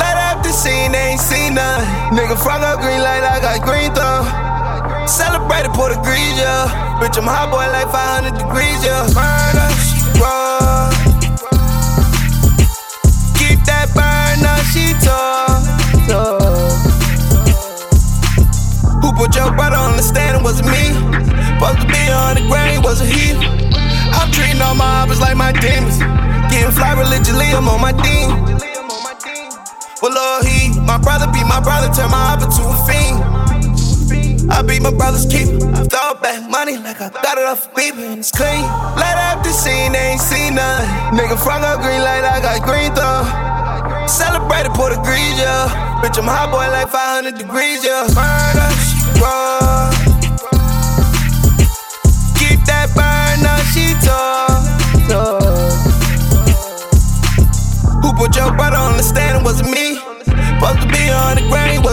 Light up the scene, they ain't seen none. Nigga, front up green light, I got green thumb. Celebrated for degrees, yeah. Bitch, I'm hot boy like 500 degrees, yeah. burn Burner, raw. Keep that burner, she tough. Who put your brother on the stand? Was it me? Supposed to be on the grain, was it he? I'm treating all my opps like my demons. Getting fly religiously, I'm on my team. Well, Lord, he, my brother be my brother, turn my oppa to a fiend. I be my brother's keeper. I throw back money like I got it off and it's clean. Light up the scene, they ain't seen none. Nigga frog up green light, I got green thumb. Celebrated Puerto Degrees, yeah. Bitch, I'm hot boy like 500 degrees, yeah. Murder, she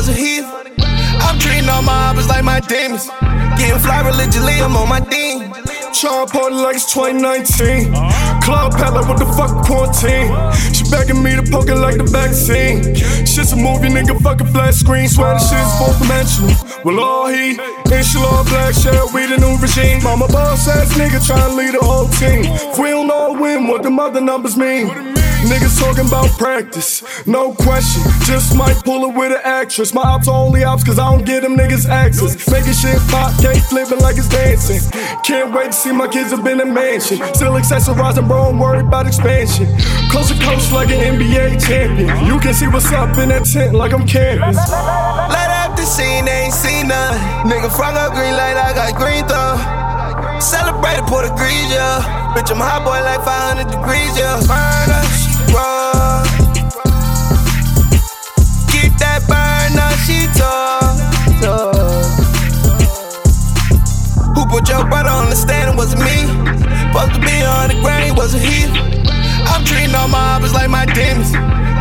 grain, wasn't he? I'm treating all my oppers like my demons. Getting fly religiously, I'm on my team. Trying party like it's 2019. Club palette, what the fuck quarantine? She begging me to poke it like the vaccine. Shit's a movie, nigga, fucking flat screen. Swear the shit's fourth dimensional. Well, all he, inshallah, black shirt, we the new regime. Mama boss ass nigga trying to lead the whole team. If we don't all win, what them other numbers mean? Niggas talking about practice, no question. Just might pull it with an actress. My ops are only ops cause I don't give them niggas access. Making shit pop, cake flipping like it's dancing. Can't wait to see my kids up in a mansion. Still accessorizing, bro, I'm worried about expansion. Close to coast like an NBA champion. You can see what's up in that tent like I'm camping. Light up the scene, ain't seen none. Nigga frog up green light, I got green thumb. Celebrated Puerto Degrees, yeah. Bitch, I'm hot boy like 500 degrees, yeah. Who put your brother on the stand? It wasn't me. Supposed to be on the grain, wasn't he? I'm treating all my oppers like my demons.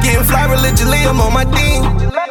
Getting fly religiously, I'm on my team.